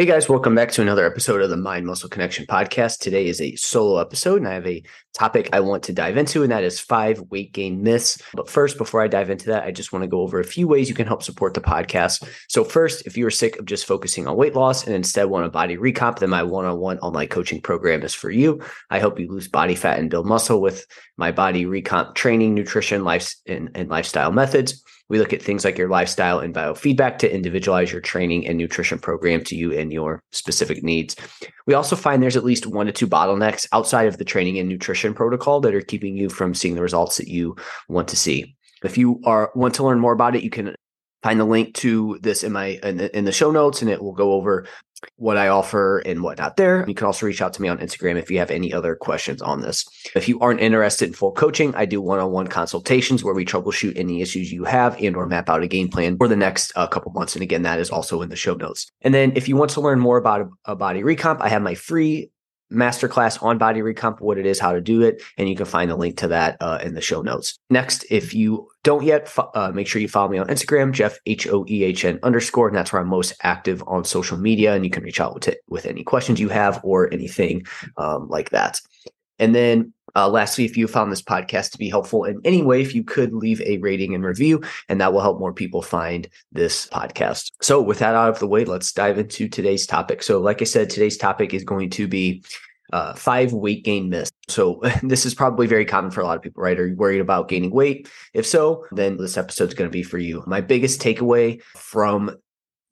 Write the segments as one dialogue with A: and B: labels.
A: Hey guys, welcome back to another episode of the Mind Muscle Connection podcast. Today is a solo episode, and I have a topic I want to dive into, and that is five weight gain myths. But first, before I dive into that, I just want to go over a few ways you can help support the podcast. So, first, if you are sick of just focusing on weight loss and instead want a body recomp, then my one on one online coaching program is for you. I help you lose body fat and build muscle with my body recomp training, nutrition, life, and, and lifestyle methods. We look at things like your lifestyle and biofeedback to individualize your training and nutrition program to you and your specific needs. We also find there's at least one to two bottlenecks outside of the training and nutrition protocol that are keeping you from seeing the results that you want to see. If you are want to learn more about it, you can find the link to this in my in the, in the, show notes and it will go over what i offer and whatnot there. You can also reach out to me on instagram if you have any other questions on this. If you aren't interested in full coaching i do one-on-one consultations where we troubleshoot any issues you have and or map out a game plan for the next uh, couple months. And again that is also in the show notes. And then if you want to learn more about a, a body recomp i have my free masterclass on body recomp, what it is, how to do it, and you can find the link to that uh, in the show notes. Next, if you don't yet, uh, make sure you follow me on Instagram, Jeff H O E H N underscore, and that's where I'm most active on social media. And you can reach out with, with any questions you have or anything um, like that. And then uh, lastly, if you found this podcast to be helpful in any way, if you could leave a rating and review, and that will help more people find this podcast. So, with that out of the way, let's dive into today's topic. So, like I said, today's topic is going to be uh, five weight gain myths. So this is probably very common for a lot of people, right? Are you worried about gaining weight? If so, then this episode is going to be for you. My biggest takeaway from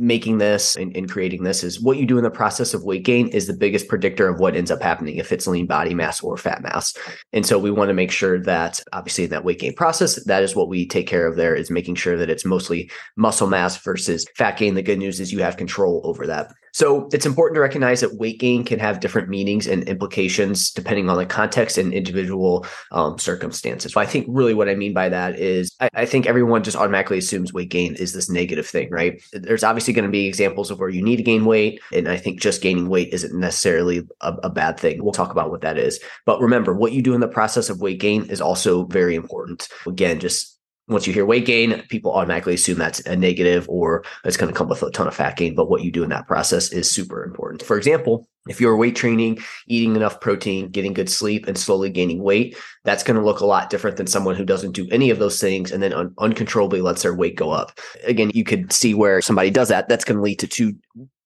A: making this and, and, creating this is what you do in the process of weight gain is the biggest predictor of what ends up happening if it's lean body mass or fat mass. And so we want to make sure that obviously in that weight gain process, that is what we take care of there is making sure that it's mostly muscle mass versus fat gain. The good news is you have control over that. So it's important to recognize that weight gain can have different meanings and implications depending on the context and individual um, circumstances. I think really what I mean by that is I, I, think everyone just automatically assumes weight gain is this negative thing, right? There's obviously going to be examples of where you need to gain weight. And I think just gaining weight isn't necessarily a, a bad thing. We'll talk about what that is. But remember, what you do in the process of weight gain is also very important. Again, just once you hear weight gain, people automatically assume that's a negative or it's going to come with a ton of fat gain. But what you do in that process is super important. For example, if you're weight training, eating enough protein, getting good sleep, and slowly gaining weight, that's going to look a lot different than someone who doesn't do any of those things and then un- uncontrollably lets their weight go up. Again, you could see where somebody does that. That's going to lead to two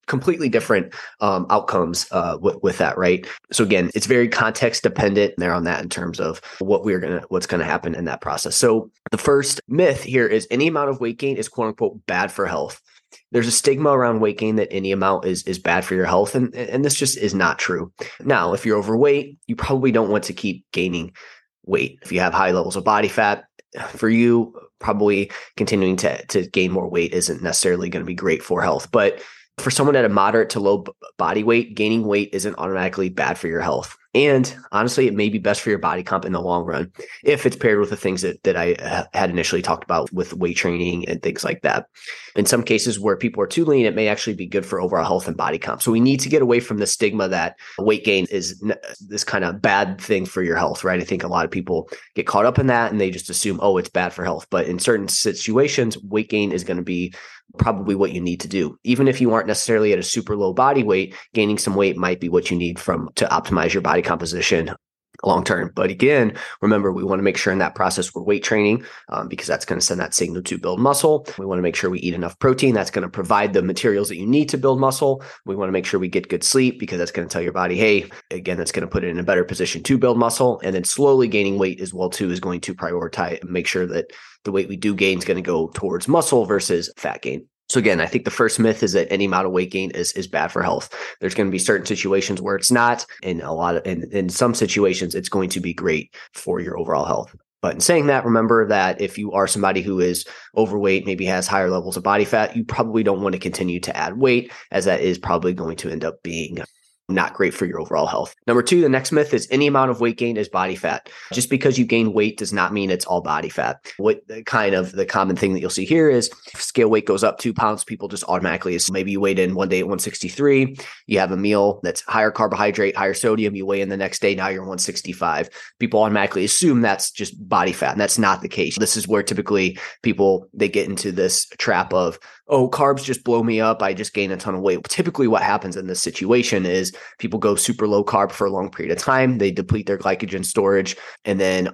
A: completely different um, outcomes uh, with, with that, right? So again, it's very context dependent there on that in terms of what we're gonna what's gonna happen in that process. So the first myth here is any amount of weight gain is quote unquote bad for health. There's a stigma around weight gain that any amount is is bad for your health, and and this just is not true. Now, if you're overweight, you probably don't want to keep gaining weight. If you have high levels of body fat, for you, probably continuing to to gain more weight isn't necessarily going to be great for health. But for someone at a moderate to low body weight, gaining weight isn't automatically bad for your health. And honestly, it may be best for your body comp in the long run if it's paired with the things that, that I uh, had initially talked about with weight training and things like that. In some cases where people are too lean, it may actually be good for overall health and body comp. So we need to get away from the stigma that weight gain is this kind of bad thing for your health, right? I think a lot of people get caught up in that and they just assume, oh, it's bad for health. But in certain situations, weight gain is going to be probably what you need to do. Even if you aren't necessarily at a super low body weight, gaining some weight might be what you need from to optimize your body composition long term. But again, remember, we want to make sure in that process we're weight training um, because that's going to send that signal to build muscle. We want to make sure we eat enough protein. That's going to provide the materials that you need to build muscle. We want to make sure we get good sleep because that's going to tell your body, hey, again, that's going to put it in a better position to build muscle. And then slowly gaining weight as well too is going to prioritize and make sure that the weight we do gain is going to go towards muscle versus fat gain. So again, I think the first myth is that any amount of weight gain is is bad for health. There's going to be certain situations where it's not, and a lot of in, in some situations it's going to be great for your overall health. But in saying that, remember that if you are somebody who is overweight, maybe has higher levels of body fat, you probably don't want to continue to add weight, as that is probably going to end up being not great for your overall health. Number two, the next myth is any amount of weight gain is body fat. Just because you gain weight does not mean it's all body fat. What kind of the common thing that you'll see here is scale weight goes up two pounds, people just automatically, is maybe you weighed in one day at 163, you have a meal that's higher carbohydrate, higher sodium, you weigh in the next day, now you're 165. People automatically assume that's just body fat, and that's not the case. This is where typically people they get into this trap of oh, carbs just blow me up. I just gain a ton of weight. Typically, what happens in this situation is people go super low carb for a long period of time. They deplete their glycogen storage. And then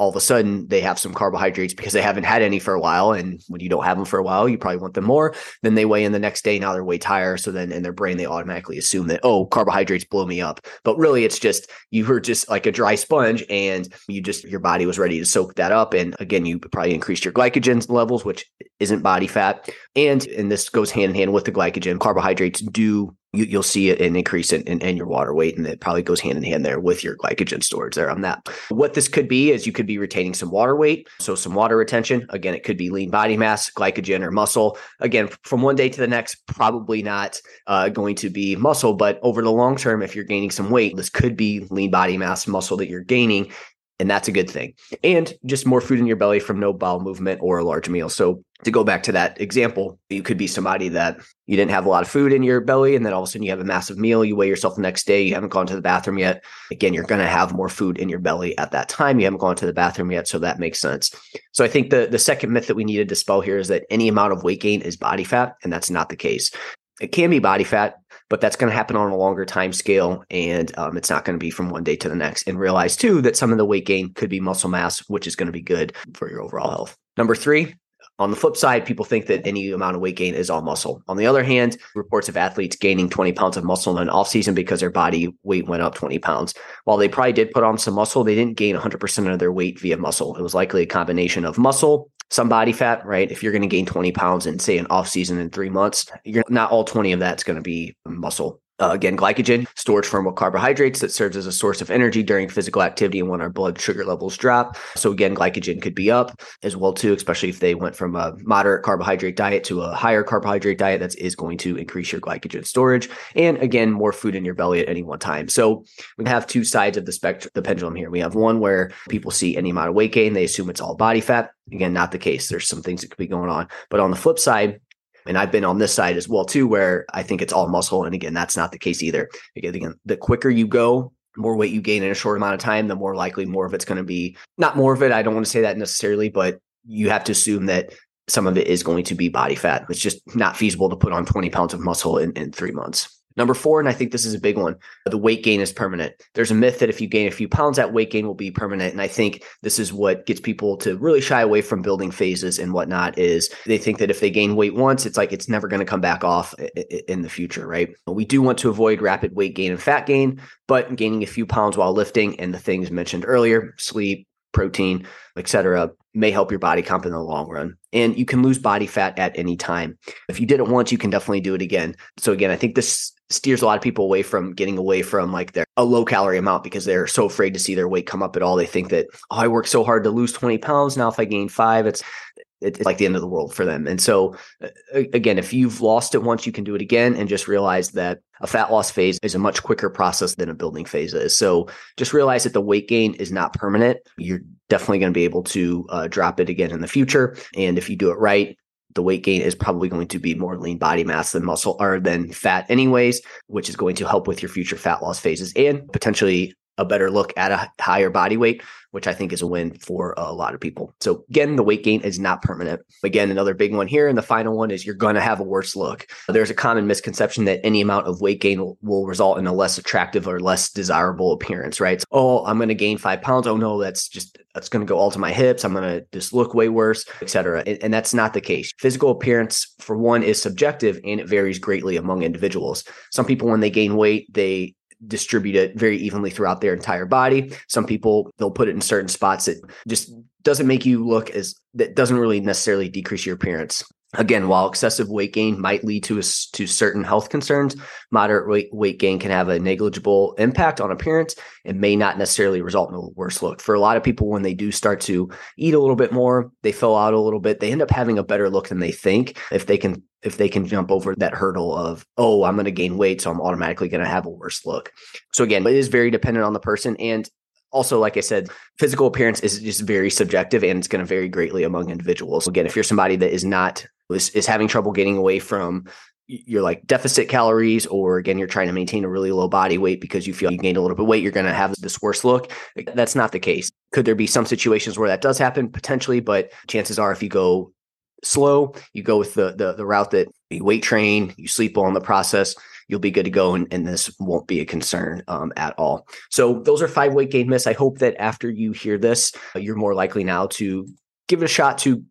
A: all of a sudden they have some carbohydrates because they haven't had any for a while. And when you don't have them for a while, you probably want them more. Then they weigh in the next day. Now they're way higher. So then in their brain, they automatically assume that, oh, carbohydrates blow me up. But really, it's just you were just like a dry sponge and you just, your body was ready to soak that up. And again, you probably increased your glycogen levels, which isn't body fat. And, and this goes hand in hand with the glycogen. Carbohydrates do you, will see an increase in, in, in, your water weight, and it probably goes hand in hand there with your glycogen storage there on that. What this could be is you could be retaining some water weight, so some water retention. Again, it could be lean body mass, glycogen, or muscle. Again, from one day to the next, probably not uh, going to be muscle, but over the long term, if you're gaining some weight, this could be lean body mass, muscle that you're gaining, and that's a good thing. And just more food in your belly from no bowel movement or a large meal. So to go back to that example, you could be somebody that you didn't have a lot of food in your belly, and then all of a sudden you have a massive meal. You weigh yourself the next day. You haven't gone to the bathroom yet. Again, you're going to have more food in your belly at that time. You haven't gone to the bathroom yet, so that makes sense. So I think the the second myth that we need to dispel here is that any amount of weight gain is body fat, and that's not the case. It can be body fat, but that's going to happen on a longer time scale and um, it's not going to be from one day to the next and realize too that some of the weight gain could be muscle mass which is going to be good for your overall health number three on the flip side, people think that any amount of weight gain is all muscle. On the other hand, reports of athletes gaining 20 pounds of muscle in an off season because their body weight went up 20 pounds. While they probably did put on some muscle, they didn't gain 100% of their weight via muscle. It was likely a combination of muscle, some body fat, right? If you're going to gain 20 pounds in, say, an off season in three months, you're not all 20 of that's going to be muscle. Uh, again, glycogen, storage form of carbohydrates that serves as a source of energy during physical activity and when our blood sugar levels drop. So again, glycogen could be up as well too, especially if they went from a moderate carbohydrate diet to a higher carbohydrate diet. That is going to increase your glycogen storage. And again, more food in your belly at any one time. So we have two sides of the spectrum, the pendulum here. We have one where people see any amount of weight gain, they assume it's all body fat. Again, not the case. There's some things that could be going on. But on the flip side, and I've been on this side as well too, where I think it's all muscle. And again, that's not the case either. Again, the quicker you go, more weight you gain in a short amount of time, the more likely more of it's going to be not more of it. I don't want to say that necessarily, but you have to assume that some of it is going to be body fat. It's just not feasible to put on 20 pounds of muscle in, in three months. Number four, and I think this is a big one, the weight gain is permanent. There's a myth that if you gain a few pounds, that weight gain will be permanent. And I think this is what gets people to really shy away from building phases and whatnot is they think that if they gain weight once, it's like it's never going to come back off in the future, right? We do want to avoid rapid weight gain and fat gain, but gaining a few pounds while lifting and the things mentioned earlier, sleep, protein, etc., may help your body comp in the long run. And you can lose body fat at any time. If you did it once, you can definitely do it again. So again, I think this steers a lot of people away from getting away from like their a low calorie amount because they're so afraid to see their weight come up at all. They think that, oh, I worked so hard to lose 20 pounds. Now if I gain five, it's it's like the end of the world for them. And so, again, if you've lost it once, you can do it again and just realize that a fat loss phase is a much quicker process than a building phase is. So, just realize that the weight gain is not permanent. You're definitely going to be able to uh, drop it again in the future. And if you do it right, the weight gain is probably going to be more lean body mass than muscle or than fat anyways which is going to help with your future fat loss phases and potentially a better look at a higher body weight, which I think is a win for a lot of people. So again, the weight gain is not permanent. Again, another big one here. And the final one is you're going to have a worse look. There's a common misconception that any amount of weight gain will, result in a less attractive or less desirable appearance, right? So, oh, I'm going to gain five pounds. Oh no, that's just, that's going to go all to my hips. I'm going to just look way worse, etc. And, and that's not the case. Physical appearance, for one, is subjective and it varies greatly among individuals. Some people, when they gain weight, they distribute it very evenly throughout their entire body. Some people they'll put it in certain spots that just doesn't make you look as that doesn't really necessarily decrease your appearance. Again, while excessive weight gain might lead to a, to certain health concerns, moderate weight, weight gain can have a negligible impact on appearance and may not necessarily result in a worse look. For a lot of people, when they do start to eat a little bit more, they fill out a little bit, they end up having a better look than they think if they can if they can jump over that hurdle of oh i'm going to gain weight so i'm automatically going to have a worse look so again it is very dependent on the person and also, like I said, physical appearance is just very subjective and it's going to vary greatly among individuals. Again, if you're somebody that is not is, is having trouble getting away from your like deficit calories, or again, you're trying to maintain a really low body weight because you feel you gained a little bit weight, you're going to have this worse look. That's not the case. Could there be some situations where that does happen? Potentially, but chances are if you go slow, you go with the the, the route that you weight train, you sleep well in the process, you'll be good to go and, and this won't be a concern um, at all. So those are five weight gain myths. I hope that after you hear this, you're more likely now to give it a shot to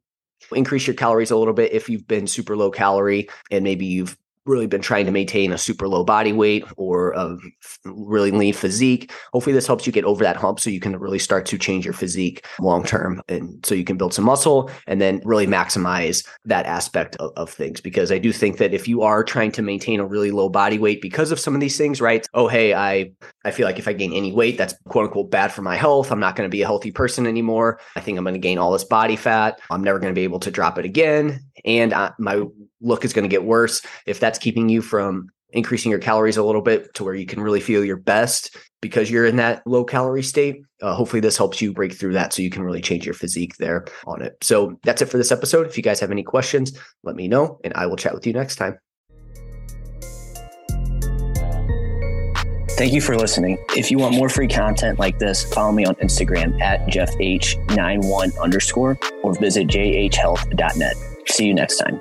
A: increase your calories a little bit if you've been super low calorie and maybe you've really been trying to maintain a super low body weight or a really lean physique. Hopefully, this helps you get over that hump so you can really start to change your physique long term. And so you can build some muscle and then really maximize that aspect of, of, things. Because I do think that if you are trying to maintain a really low body weight because of some of these things, right? Oh, hey, I, I feel like if I gain any weight, that's quote unquote bad for my health. I'm not going to be a healthy person anymore. I think I'm going to gain all this body fat. I'm never going to be able to drop it again. And I, my look is going to get worse. If that's keeping you from increasing your calories a little bit to where you can really feel your best because you're in that low calorie state, uh, hopefully this helps you break through that so you can really change your physique there on it. So that's it for this episode. If you guys have any questions, let me know and I will chat with you next time.
B: Thank you for listening. If you want more free content like this, follow me on Instagram at JeffH91 underscore or visit jhhealth.net. See you next time.